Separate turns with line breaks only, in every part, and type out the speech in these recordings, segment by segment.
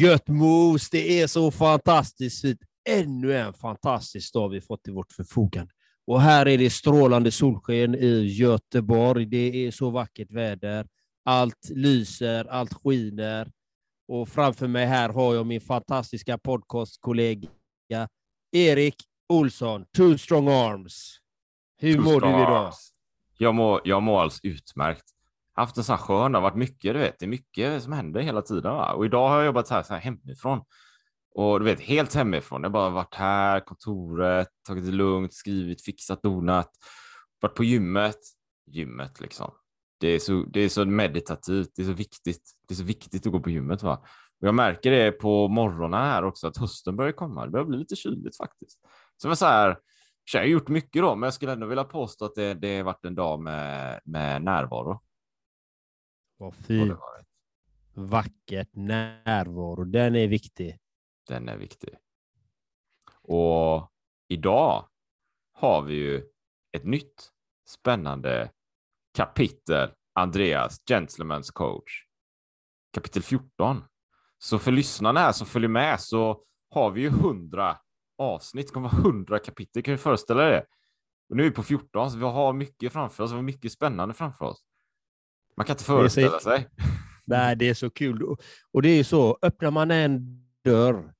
Gött mos, det är så fantastiskt fint. Ännu en fantastisk dag vi fått till vårt förfogande. Och här är det strålande solsken i Göteborg. Det är så vackert väder. Allt lyser, allt skiner. Och framför mig här har jag min fantastiska podcastkollega Erik Olsson, Two Strong Arms. Hur
Two
mår du idag?
arms. Jag mår, jag mår alldeles utmärkt. Haft en sån här skön, det har varit mycket, du vet, det är mycket som händer hela tiden. Va? Och idag har jag jobbat här, så här hemifrån. Och du vet, helt hemifrån. Jag har bara varit här, kontoret, tagit det lugnt, skrivit, fixat, donat, varit på gymmet. Gymmet liksom. Det är, så, det är så meditativt, det är så viktigt. Det är så viktigt att gå på gymmet. Va? Och jag märker det på morgonen här också, att hösten börjar komma. Det börjar bli lite kyligt faktiskt. Så jag var så här, jag har gjort mycket då, men jag skulle ändå vilja påstå att det, det har varit en dag med, med närvaro.
Vad fint. Vackert. Närvaro. Den är viktig.
Den är viktig. Och idag har vi ju ett nytt spännande kapitel. Andreas, Gentleman's coach. Kapitel 14. Så för lyssnarna här som följer med så har vi ju 100 avsnitt. Det kommer vara 100 kapitel. Kan du föreställa dig det? Och nu är vi på 14, så vi har mycket framför oss. Vi har mycket spännande framför oss. Man kan inte
så-
föreställa sig.
Nej, det är så kul. Och- det är ju så, öppnar man en dörr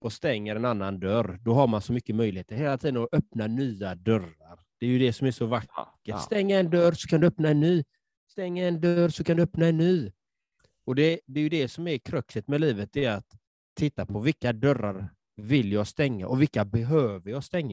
och stänger en annan dörr, då har man så mycket möjligheter hela tiden att öppna nya dörrar. Det är ju det som är så vackert.
Ja, ja.
Stäng en dörr så kan du öppna en ny. Stäng en dörr så kan du öppna en ny. Och det, det är ju det som är kruxet med livet, det är att titta på vilka dörrar vill jag stänga och vilka behöver jag stänga.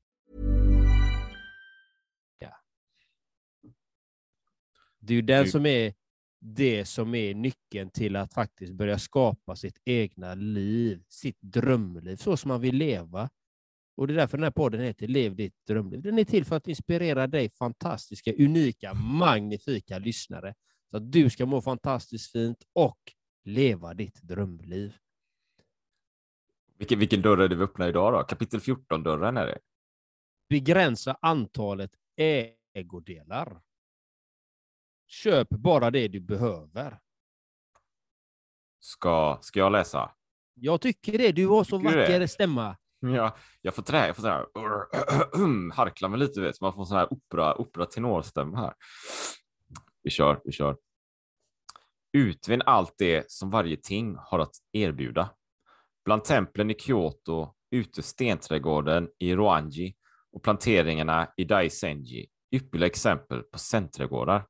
Det är ju den
Du-
som är det som är nyckeln till att faktiskt börja skapa sitt egna liv, sitt drömliv, så som man vill leva. Och det är därför den här podden heter Lev ditt drömliv. Den är till för att inspirera dig fantastiska, unika, magnifika lyssnare. Så att du ska må fantastiskt fint och leva ditt drömliv.
Vilken, vilken dörr är det vi öppnar idag då? Kapitel 14-dörren är det.
Begränsa antalet ägodelar. Köp bara det du behöver.
Ska, ska jag läsa?
Jag tycker det. Du har så
Tycker du det?
vacker stämma.
Ja, jag får trä, jag får så här, harkla mig lite, vet, så man får sån här opera, opera tenorstämma här. Vi kör, vi kör. Utvinn allt det som varje ting har att erbjuda. Bland templen i Kyoto, ute stenträdgården i Roanji och planteringarna i Daisenji ypperliga exempel på centragårdar.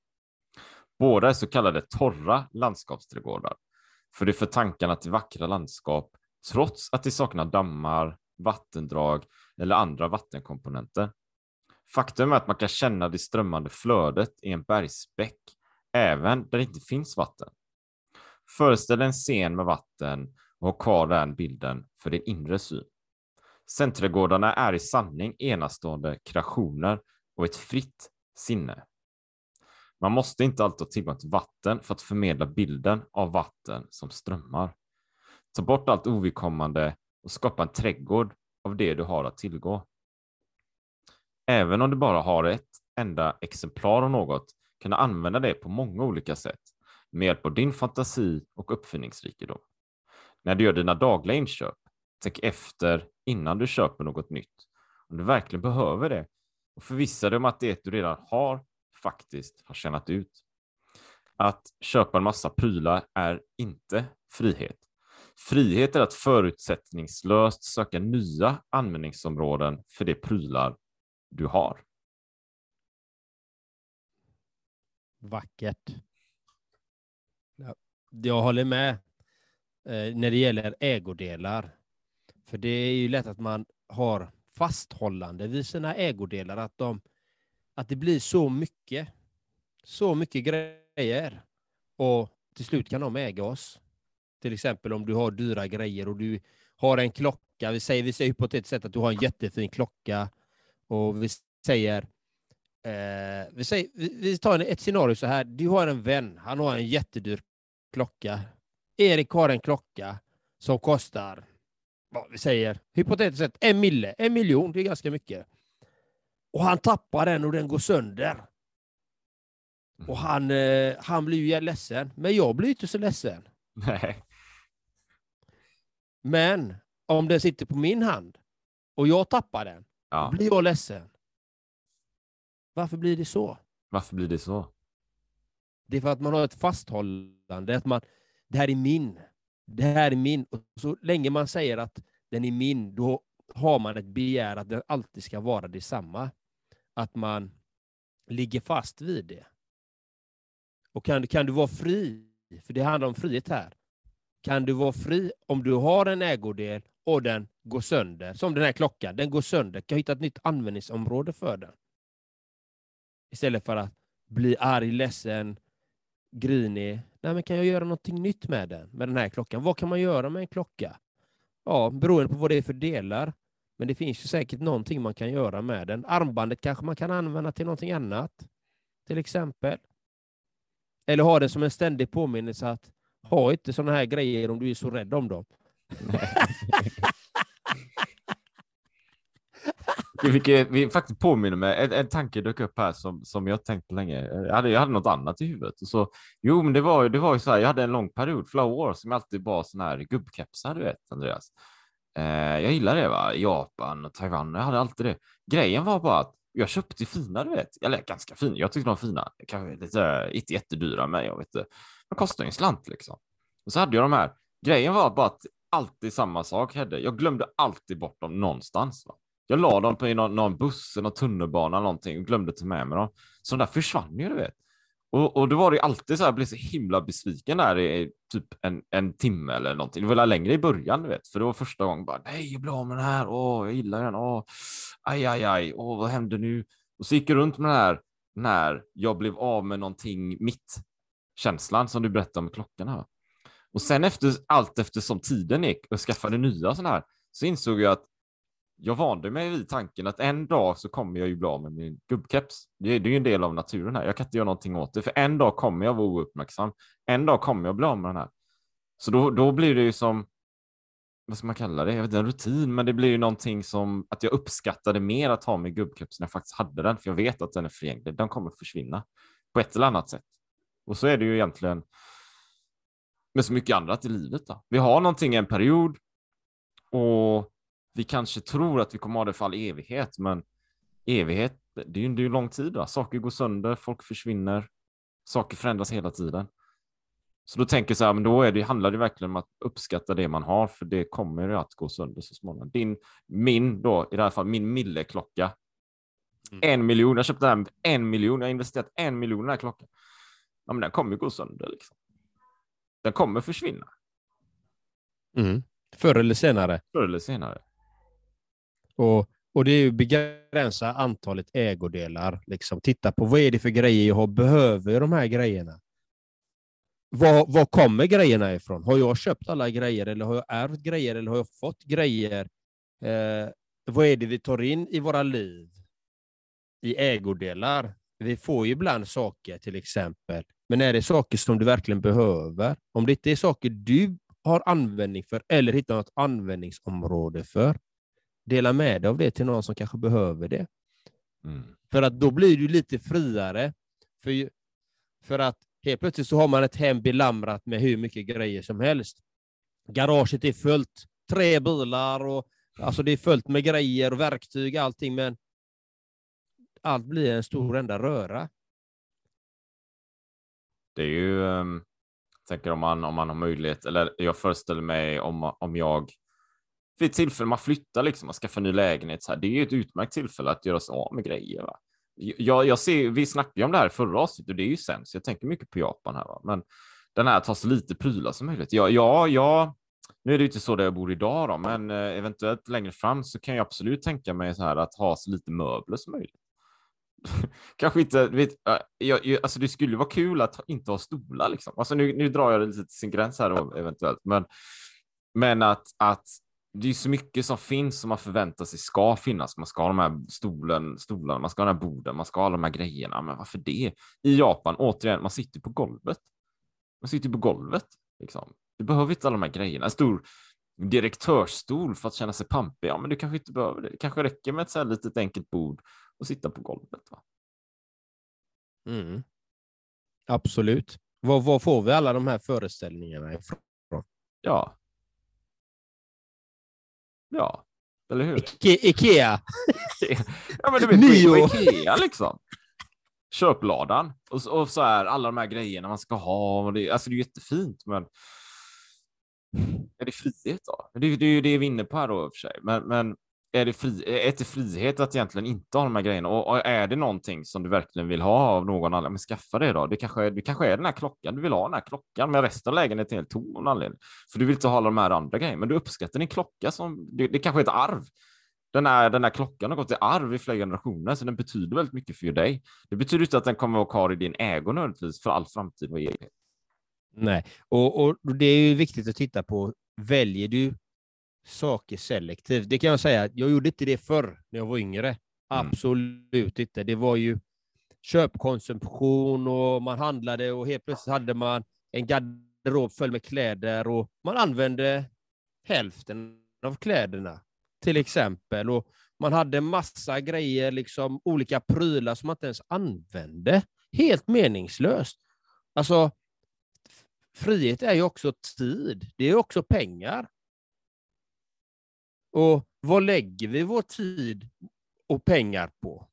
Båda är så kallade torra landskapsträdgårdar, för det för tankarna till vackra landskap trots att de saknar dammar, vattendrag eller andra vattenkomponenter. Faktum är att man kan känna det strömmande flödet i en bergsbäck även där det inte finns vatten. Föreställ dig en scen med vatten och ha kvar den bilden för din inre syn. Centragårdarna är i sanning enastående kreationer och ett fritt sinne. Man måste inte alltid ha tillgång till vatten för att förmedla bilden av vatten som strömmar. Ta bort allt ovidkommande och skapa en trädgård av det du har att tillgå. Även om du bara har ett enda exemplar av något kan du använda det på många olika sätt med hjälp av din fantasi och uppfinningsrikedom. När du gör dina dagliga inköp, tänk efter innan du köper något nytt. Om du verkligen behöver det och förvissa dig om att det du redan har faktiskt har tjänat ut. Att köpa en massa prylar är inte frihet. Frihet är att förutsättningslöst söka nya användningsområden för de prylar du har.
Vackert. Jag håller med eh, när det gäller ägodelar. För det är ju lätt att man har fasthållande vid sina ägodelar, att, de, att det blir så mycket, så mycket grejer. Och till slut kan de äga oss. Till exempel om du har dyra grejer och du har en klocka. Vi säger, vi säger hypotetiskt sett att du har en jättefin klocka och vi säger Eh, vi, säger, vi, vi tar ett scenario så här. Du har en vän, han har en jättedyr klocka. Erik har en klocka som kostar, vad vi säger, hypotetiskt sett en mille, en miljon, det är ganska mycket. Och han tappar den och den går sönder. Och han, eh, han blir ju ledsen, men jag blir inte så ledsen.
Nej.
Men om den sitter på min hand och jag tappar den,
Ja.
blir jag ledsen. Varför blir det så?
Varför blir det så?
Det är för att man har ett fasthållande, att man, det här är min, det här är min. Och så länge man säger att den är min, då har man ett begär att den alltid ska vara detsamma. Att man ligger fast vid det. Och kan, kan du vara fri, för det handlar om frihet här, kan du vara fri om du har en ägodel och den går sönder, som den här klockan, den går sönder, kan jag hitta ett nytt användningsområde för den. Istället för att bli arg, ledsen, grinig. Nej, men kan jag göra någonting nytt med den, med den här klockan? Vad kan man göra med en klocka? Ja, beroende på vad det är för delar. Men det finns ju säkert någonting man kan göra med den. Armbandet kanske man kan använda till någonting annat, till exempel. Eller ha det som en ständig påminnelse att ha inte sådana här grejer om du är så rädd om dem.
Vilket vi faktiskt påminner mig, en, en tanke dök upp här som, som jag tänkt på länge. Jag hade, jag hade något annat i huvudet. Och så, jo, men det var, ju- det var ju så här, jag hade en lång period, flera år, som jag alltid var sådana här gubbkepsar, du vet, Andreas. Eh, jag gillar det, va? Japan och Taiwan, jag hade alltid det. Grejen var bara att jag köpte fina, du vet. Eller ganska fina, jag tyckte de var fina. Kanske lite, eh, inte jättedyra, men jag vet inte. De kostar ju en slant liksom. Och så hade jag de här. Grejen var bara att alltid samma sak hände. Jag glömde alltid bort dem någonstans. Va? Jag la dem på i någon, någon buss, någon tunnelbana, någonting och glömde ta med mig dem. Så de där försvann ju, du vet. Och, och då var det ju alltid så här, jag blev så himla besviken där i typ en, en timme eller någonting. Det var längre i början, du vet, för det var första gången bara nej, jag blir av med den här. Åh, jag gillar den. Åh, aj, aj, aj. Åh, vad hände nu? Och så gick jag runt med den här när jag blev av med någonting mitt känslan som du berättade om klockan här. Och sen efter allt eftersom tiden gick och jag skaffade nya sådana här så insåg jag att jag vande mig vid tanken att en dag så kommer jag ju bli av med min gubbkeps. Det är det är ju en del av naturen här. Jag kan inte göra någonting åt det, för en dag kommer jag vara ouppmärksam. En dag kommer jag bli av med den här. Så då, då blir det ju som, vad ska man kalla det? Jag vet inte, en rutin, men det blir ju någonting som att jag uppskattade mer att ha min gubbkeps när jag faktiskt hade den, för jag vet att den är förgänglig. Den kommer försvinna på ett eller annat sätt. Och så är det ju egentligen med så mycket annat i livet. Då. Vi har någonting en period och vi kanske tror att vi kommer ha det för all evighet, men evighet, det är ju, det är ju lång tid. Då. Saker går sönder, folk försvinner, saker förändras hela tiden. Så då tänker jag så här, men då är det, handlar det verkligen om att uppskatta det man har, för det kommer ju att gå sönder så småningom. Din, min då, i det här fallet, min Mille-klocka.
Mm.
En miljon, jag köpte den en miljon, jag har investerat en miljon i den här klockan. Ja, men den kommer ju gå sönder liksom. Den kommer försvinna
Mm. Förr eller senare.
förr eller senare.
Och, och det är ju begränsa antalet ägodelar. Liksom. Titta på vad är det för grejer jag har. Behöver jag de här grejerna? Var, var kommer grejerna ifrån? Har jag köpt alla grejer eller har jag ärvt grejer eller har jag fått grejer? Eh, vad är det vi tar in i våra liv? I ägodelar? vi får ju ibland saker till exempel, men är det saker som du verkligen behöver? Om det inte är saker du har användning för eller hittar något användningsområde för, dela med dig av det till någon som kanske behöver det.
Mm.
För att då blir du lite friare. För, för att helt plötsligt så har man ett hem belamrat med hur mycket grejer som helst. Garaget är fullt, tre bilar och alltså det är fullt med grejer och verktyg, allting, men allt blir en stor enda röra.
Det är ju, um, tänker om man, om man har möjlighet, eller jag föreställer mig om, om jag vid ett tillfälle man flyttar liksom, man skaffar ny lägenhet, så här, det är ju ett utmärkt tillfälle att göra sig av med grejer. Va? Jag, jag ser, vi snackade ju om det här i förra avsnittet och det är ju sen, så jag tänker mycket på Japan här. Va? Men den här tar så lite prylar som möjligt. Ja, ja, ja, nu är det inte så där jag bor idag då, men eh, eventuellt längre fram så kan jag absolut tänka mig så här att ha så lite möbler som möjligt. Kanske inte, vet, jag, jag, alltså det skulle vara kul att inte ha stolar liksom. Alltså nu, nu drar jag det lite till sin gräns här då, eventuellt, men, men att, att det är så mycket som finns som man förväntar sig ska finnas. Man ska ha de här stolen, stolarna, man ska ha den här borden, man ska ha alla de här grejerna. Men varför det? I Japan, återigen, man sitter på golvet. Man sitter på golvet. Liksom. Du behöver inte alla de här grejerna. En stor direktörsstol för att känna sig pampig. Ja, men du kanske inte behöver det. Det kanske räcker med ett så här litet enkelt bord och sitta på golvet. Va?
Mm. Absolut. Var, var får vi alla de här föreställningarna ifrån?
Ja. Ja, eller hur?
Ike Ikea.
ja, men du vet,
Nio.
Ikea liksom. Köpladan och, och så här alla de här grejerna man ska ha. Och det, alltså det är jättefint, men är det frihet då? Det, det är ju det vi är inne på här då i och för sig. Men, men är det, fri, är det frihet att egentligen inte ha de här grejerna? Och, och är det någonting som du verkligen vill ha av någon annan, men skaffa det då. Det kanske, det kanske är den här klockan, du vill ha den här klockan, men resten av lägenheten är helt tom av någon anledning. För du vill inte ha alla de här andra grejerna, men du uppskattar din klocka som, det, det kanske är ett arv. Den här, den här klockan har gått i arv i flera generationer, så den betyder väldigt mycket för dig. Det betyder inte att den kommer att vara kvar i din ägo nödvändigtvis för all framtid och evighet.
Nej, och, och det är ju viktigt att titta på, väljer du saker selektivt? Det kan jag säga, jag gjorde inte det förr när jag var yngre. Absolut inte. Det var ju köpkonsumtion och man handlade och helt plötsligt hade man en garderob full med kläder och man använde hälften av kläderna till exempel. Och man hade massa grejer, liksom olika prylar som man inte ens använde. Helt meningslöst. Alltså, frihet är ju också tid. Det är också pengar. Och vad lägger vi vår tid och pengar på?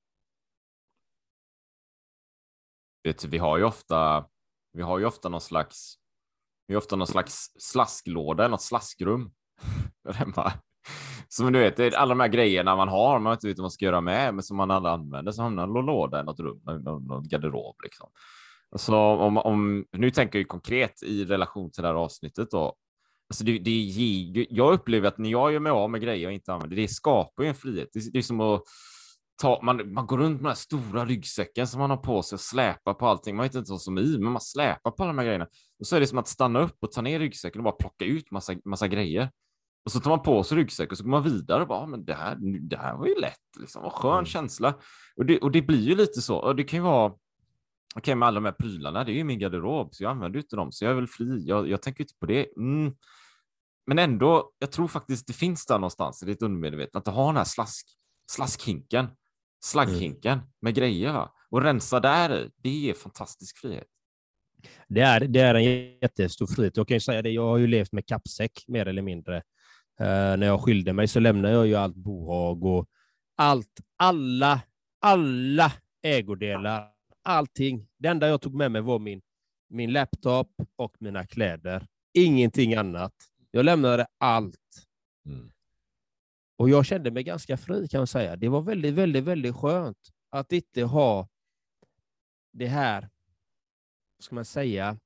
Vet, vi har ju ofta, vi har ju ofta någon slags, vi har ofta någon slags slasklåda, något slaskrum. där hemma. Som du vet, alla de här grejerna man har, man vet inte vad man ska göra med, men som man aldrig använder, så hamnar någon låda i något rum, någon, någon garderob liksom. Så om, om, nu tänker jag konkret i relation till det här avsnittet då. Alltså det, det, jag upplever att när jag gör mig av med grejer jag inte använder, det skapar ju en frihet. Det, det är som att ta, man, man går runt med den här stora ryggsäcken som man har på sig och släpar på allting. Man vet inte vad som är i, men man släpar på alla de här grejerna. Och så är det som att stanna upp och ta ner ryggsäcken och bara plocka ut massa, massa grejer. Och så tar man på sig ryggsäck och så går man vidare och bara, men det här, det här var ju lätt, liksom. vad skön
Mm.
känsla. Och det, och det blir ju lite så, och det kan ju vara, okej med alla de här prylarna, det är ju min garderob, så jag använder inte dem, så jag är väl fri, jag, jag tänker inte på det. Mm. Men ändå, jag tror faktiskt det finns där någonstans i ditt undermedvetna, att du har den här slask, slaskhinken, slagghinken med grejer, va? och rensa där i, det är fantastisk frihet.
Det är, det är en jättestor frihet. Jag kan ju säga det, jag har ju levt med kappsäck mer eller mindre. Eh, när jag skilde mig så lämnade jag ju allt bohag och allt, alla, alla ägodelar, allting. Det enda jag tog med mig var min, min laptop och mina kläder. Ingenting annat. Jag lämnade allt.
Mm.
Och jag kände mig ganska fri kan man säga. Det var väldigt, väldigt, väldigt skönt att inte ha det här, vad ska man säga,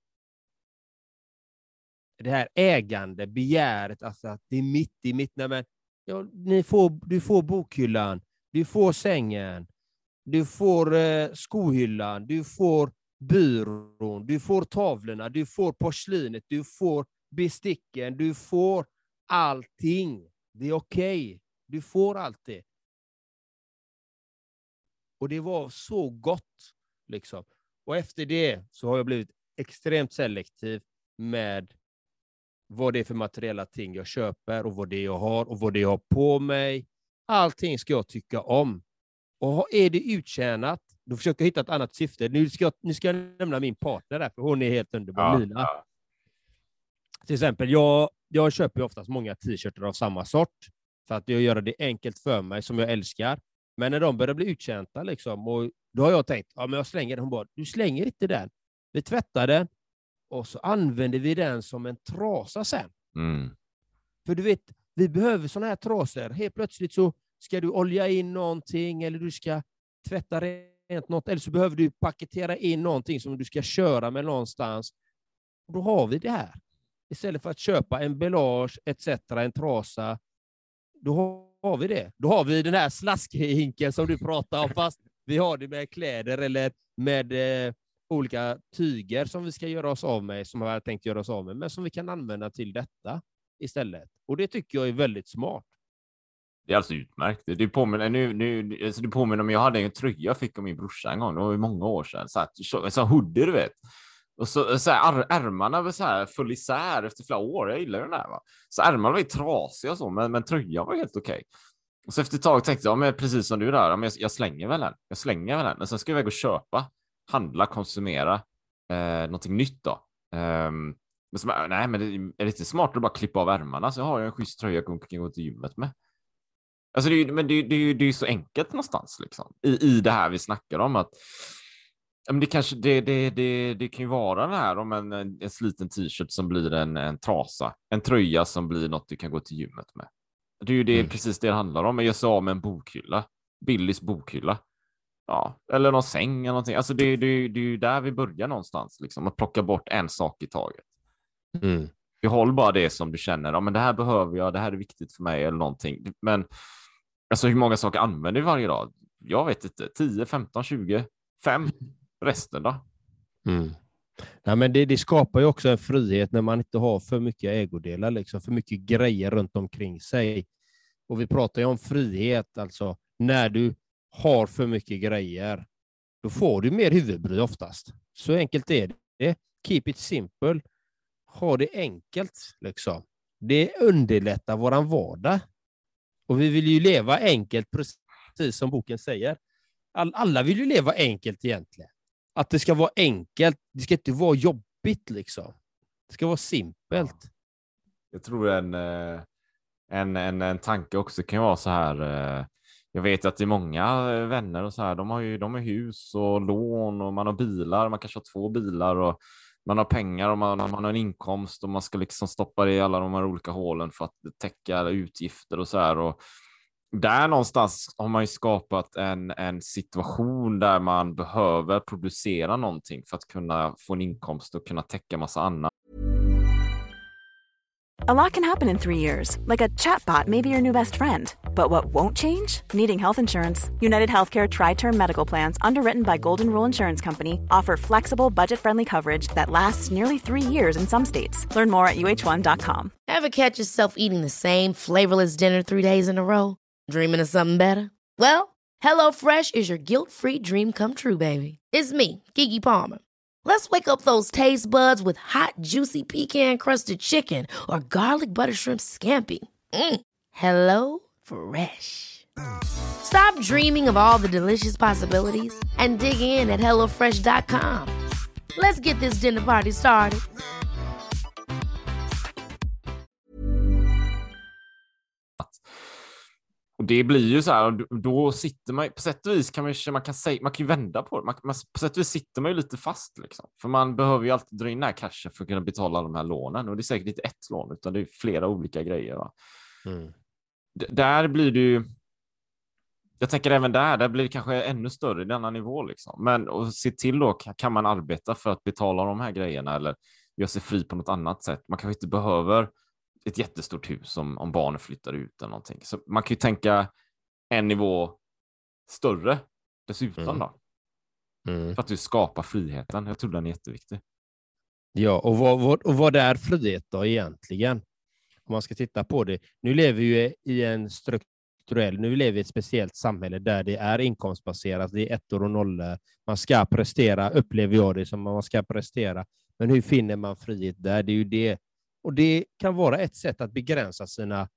det här ägande, begäret, alltså att det är mitt i mitt. Nej, men, ja, ni får, du får bokhyllan, du får sängen, du får eh, skohyllan, du får byrån, du får tavlorna, du får porslinet, du får besticken, du får allting. Det är okej. Du får allt det. Och det var så gott Liksom. Och efter det så har jag blivit extremt selektiv med vad det är för materiella ting jag köper och vad det är jag har och vad det är jag har på mig. Allting ska jag tycka om. Och är det uttjänat, då försöker jag hitta ett annat syfte. Nu ska jag, nu ska jag nämna min partner där, för hon är helt underbar,
Ja,
Lina.
ja.
Till exempel, jag, jag köper ju oftast många t-shirtar av samma sort för att jag gör det enkelt för mig, som jag älskar. Men när de börjar bli uttjänta, liksom, och då har jag tänkt, ja men jag slänger den. Hon bara, du slänger inte den. Vi tvättar den och så använder vi den som en trasa sen.
Mm.
För du vet, vi behöver sådana här trasor. Helt plötsligt så ska du olja in någonting eller du ska tvätta rent något, eller så behöver du paketera in någonting som du ska köra med någonstans. Och då har vi det här. Istället för att köpa en belage etc. en trasa, då har vi det. Då har vi den här slaskhinken som du pratar om, fast vi har det med kläder eller med eh, olika tyger som vi ska göra oss av med, som vi har tänkt göra oss av med, men som vi kan använda till detta istället. Och det tycker jag är väldigt smart.
Det är alltså utmärkt. Det påminner, nu, nu, alltså det påminner om, jag hade en tröja jag fick av min brorsa en gång, det var ju många år sedan. Så här, så, så här hoodie, du vet. Och så, så här, ar- ärmarna var så här full isär efter flera år. Jag gillar ju den här. Va? Så ärmarna var ju trasiga och så, men, men tröjan var helt okej. Och så efter ett tag tänkte jag, men precis som du där, ja, men jag, jag slänger väl den. Jag slänger väl den. Men sen ska jag iväg och köpa, handla, konsumera eh, någonting nytt då. Um, men så, nej, men det, är det inte smartare att bara klippa av ärmarna så jag har jag en schysst tröja jag kan gå till gymmet med. Alltså det är, men det, det, det är ju så enkelt någonstans liksom. I, I det här vi snackar om att men det, kanske, det, det, det, det kan ju vara det här om en, en, en sliten t-shirt som blir en, en trasa. En tröja som blir något du kan gå till gymmet med. Det är ju det,
Mm.
precis det det handlar om. Men jag sa med en bokhylla. Billys bokhylla. Ja, eller någon säng eller någonting. Alltså det, det, det är ju där vi börjar någonstans, liksom. Att plocka bort en sak i taget. Behåll bara det som du känner, ja, men det här behöver jag, det här är viktigt för mig eller någonting. Men alltså hur många saker använder vi varje dag? Jag vet inte, 10, 15, 20, 5. Resten då?
Mm. Ja, men det, det skapar ju också en frihet när man inte har för mycket ägodelar, liksom, för mycket grejer runt omkring sig. Och vi pratar ju om frihet, alltså när du har för mycket grejer, då får du mer huvudbry oftast. Så enkelt är det. Keep it simple. Ha det enkelt. Liksom. Det underlättar våran vardag. Och vi vill ju leva enkelt, precis som boken säger. All, alla vill ju leva enkelt egentligen att det ska vara enkelt. Det ska inte vara jobbigt liksom. Det ska vara simpelt.
Jag tror en, eh, en, en, en tanke också kan vara så här. Eh, jag vet att det är många eh, vänner och så här. De har ju de har hus och lån och man har bilar. Man kanske har två bilar och man har pengar och man, man har en inkomst och man ska liksom stoppa det i alla de här olika hålen för att täcka alla utgifter och så här. Och där någonstans har man ju skapat en, en situation där man behöver producera någonting för att kunna få en inkomst och kunna täcka massa annat.
A lot can happen in three years, like a chatbot may be your new best friend. But what won't change? Needing health insurance. United Healthcare Tri Term Medical Plans, underwritten by Golden Rule Insurance Company, offer flexible, budget friendly coverage that lasts nearly three years in some states. Learn more at uh1.com.
Ever catch yourself eating the same flavorless dinner three days in a row? Dreaming of something better? Well, HelloFresh is your guilt free dream come true, baby. It's me, Gigi Palmer. Let's wake up those taste buds with hot, juicy pecan crusted chicken or garlic butter shrimp scampi. Mm. Hello Fresh. Stop dreaming of all the delicious possibilities and dig in at HelloFresh.com. Let's get this dinner party started.
Och det blir ju så här, då sitter man på sätt och vis kan man, man kan säga, man kan ju vända på det. Man, man, på sätt och vis sitter man ju lite fast liksom. För man behöver ju alltid dra in den här cashen för att kunna betala de här lånen. Och det är säkert inte ett lån, utan det är flera olika grejer. Va? D- där blir det ju. Jag tänker även där, där blir det kanske ännu större i denna nivå liksom. Men och se till då, kan- kan man arbeta för att betala de här grejerna eller göra sig fri på något annat sätt? Man kanske inte behöver ett jättestort hus om, om barnen flyttar ut eller någonting. Så man kan ju tänka en nivå större dessutom
Mm.
då,
Mm.
för att du skapar friheten. Jag tror den är jätteviktig.
Ja, och vad, vad, och vad är frihet då egentligen? Om man ska titta på det. Nu lever vi ju i en struktur strukturell. Nu lever vi i ett speciellt samhälle där det är inkomstbaserat, det är ettor och nollor. Man ska prestera, upplever jag det som, man ska prestera. Men hur finner man frihet där? Det är ju det. Och det kan vara ett sätt att begränsa sina,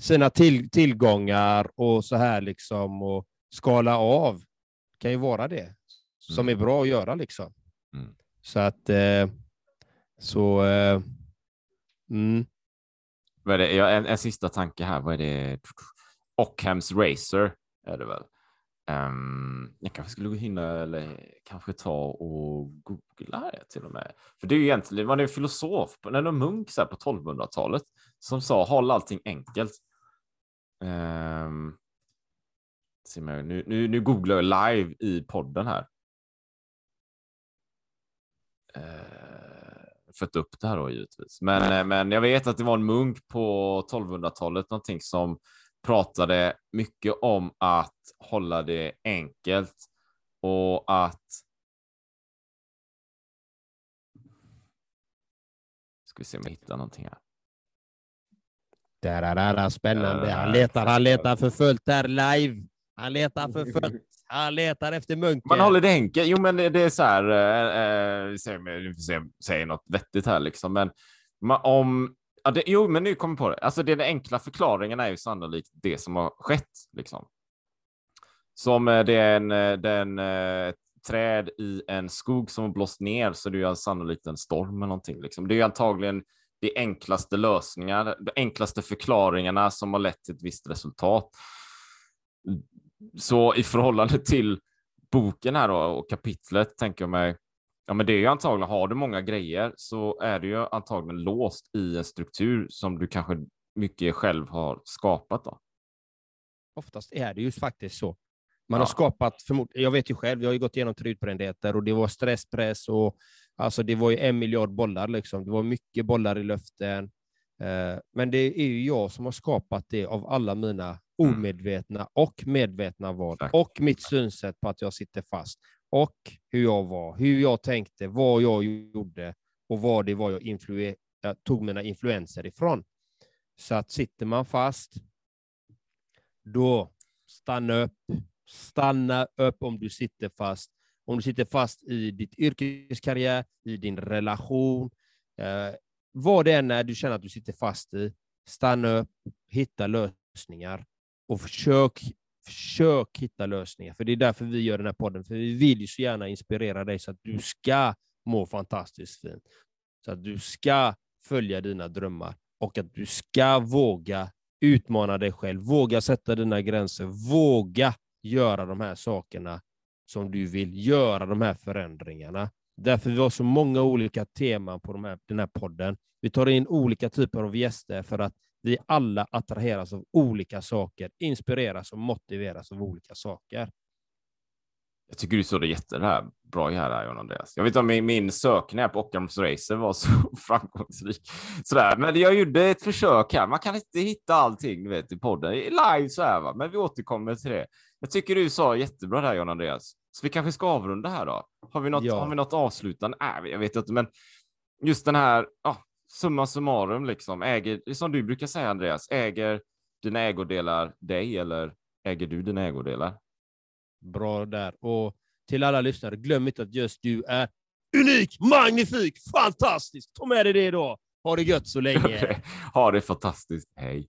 sina till, tillgångar och så här liksom och skala av. Det kan ju vara det som
Mm.
är bra att göra liksom.
Mm.
Så att eh, så eh, mm.
Vad är det? Ja, en, en sista tanke här. Vad är det? Ockhams Racer är det väl? Um, jag kanske skulle hinna eller kanske ta och googla det till och med. För det är ju egentligen, man är en filosof, på- en munk så här på 1200-talet som sa håll allting enkelt. Um, nu, nu, nu googlar jag live i podden här. Fött upp det här då givetvis. Men, eh, men jag vet att det var en munk på 1200-talet, någonting som pratade mycket om att hålla det enkelt och att Ska vi se om jag hittar någonting här.
Där, spännande. Han
Äh,
letar, han letar för fullt där live. Han letar för fullt. Han letar efter munken.
Man håller det enkelt. Jo, men det, det är så här. Eh, eh, vi får se om säger något vettigt här liksom, men om ja, det, jo, men nu kommer jag på det. Alltså, det, den enkla förklaringen är ju sannolikt det som har skett liksom. Som eh, det är en, eh, den eh, träd i en skog som har blåst ner så det är ju sannolikt en storm eller någonting. Liksom. Det är ju antagligen de enklaste lösningar, de enklaste förklaringarna som har lett till ett visst resultat. Så i förhållande till boken här då, och kapitlet tänker jag mig, ja men det är ju antagligen, har du många grejer så är du ju antagligen låst i en struktur som du kanske mycket själv har skapat då.
Oftast är det ju faktiskt så. Man
Ja.
har skapat, jag vet ju själv, jag har ju gått igenom tre utbrändheter och det var stresspress och alltså det var ju en miljard bollar liksom. Det var mycket bollar i luften. Eh, Men det är ju jag som har skapat det av alla mina
Mm.
omedvetna och medvetna val och mitt synsätt på att jag sitter fast och hur jag var, hur jag tänkte, vad jag gjorde och vad det var jag, jag tog mina influenser ifrån. Så att sitter man fast, då stanna upp. Stanna upp om du sitter fast. Om du sitter fast i ditt yrkeskarriär, i din relation, eh, vad det än är du känner att du sitter fast i, stanna upp, hitta lösningar och försök, försök hitta lösningar. För det är därför vi gör den här podden, för vi vill ju så gärna inspirera dig så att du ska må fantastiskt fint. Så att du ska följa dina drömmar och att du ska våga utmana dig själv, våga sätta dina gränser, våga göra de här sakerna som du vill, göra de här förändringarna. Därför vi har så många olika teman på de här, den här podden. Vi tar in olika typer av gäster för att vi alla attraheras av olika saker, inspireras och motiveras av olika saker.
Jag tycker du såg det jättebra här, John Andreas. Jag vet inte om min, min sökning här på Ockhams Racer var så framgångsrik. Sådär. Men jag gjorde ett försök här. Man kan inte hitta allting du vet, i podden. Live så här, va? men vi återkommer till det. Jag tycker du sa jättebra där, John Andreas. Så vi kanske ska avrunda här då. Har vi något,
Ja.
har vi något avslutande? Nej, jag vet inte, men just den här ja, summa summarum, liksom. Äger, som du brukar säga, Andreas, äger dina ägodelar dig eller äger du dina ägodelar?
Bra där. Och till alla lyssnare, glöm inte att just du är unik, magnifik, fantastisk. Ta med dig det då. Ha det gött så länge.
Ha det fantastiskt. Hej.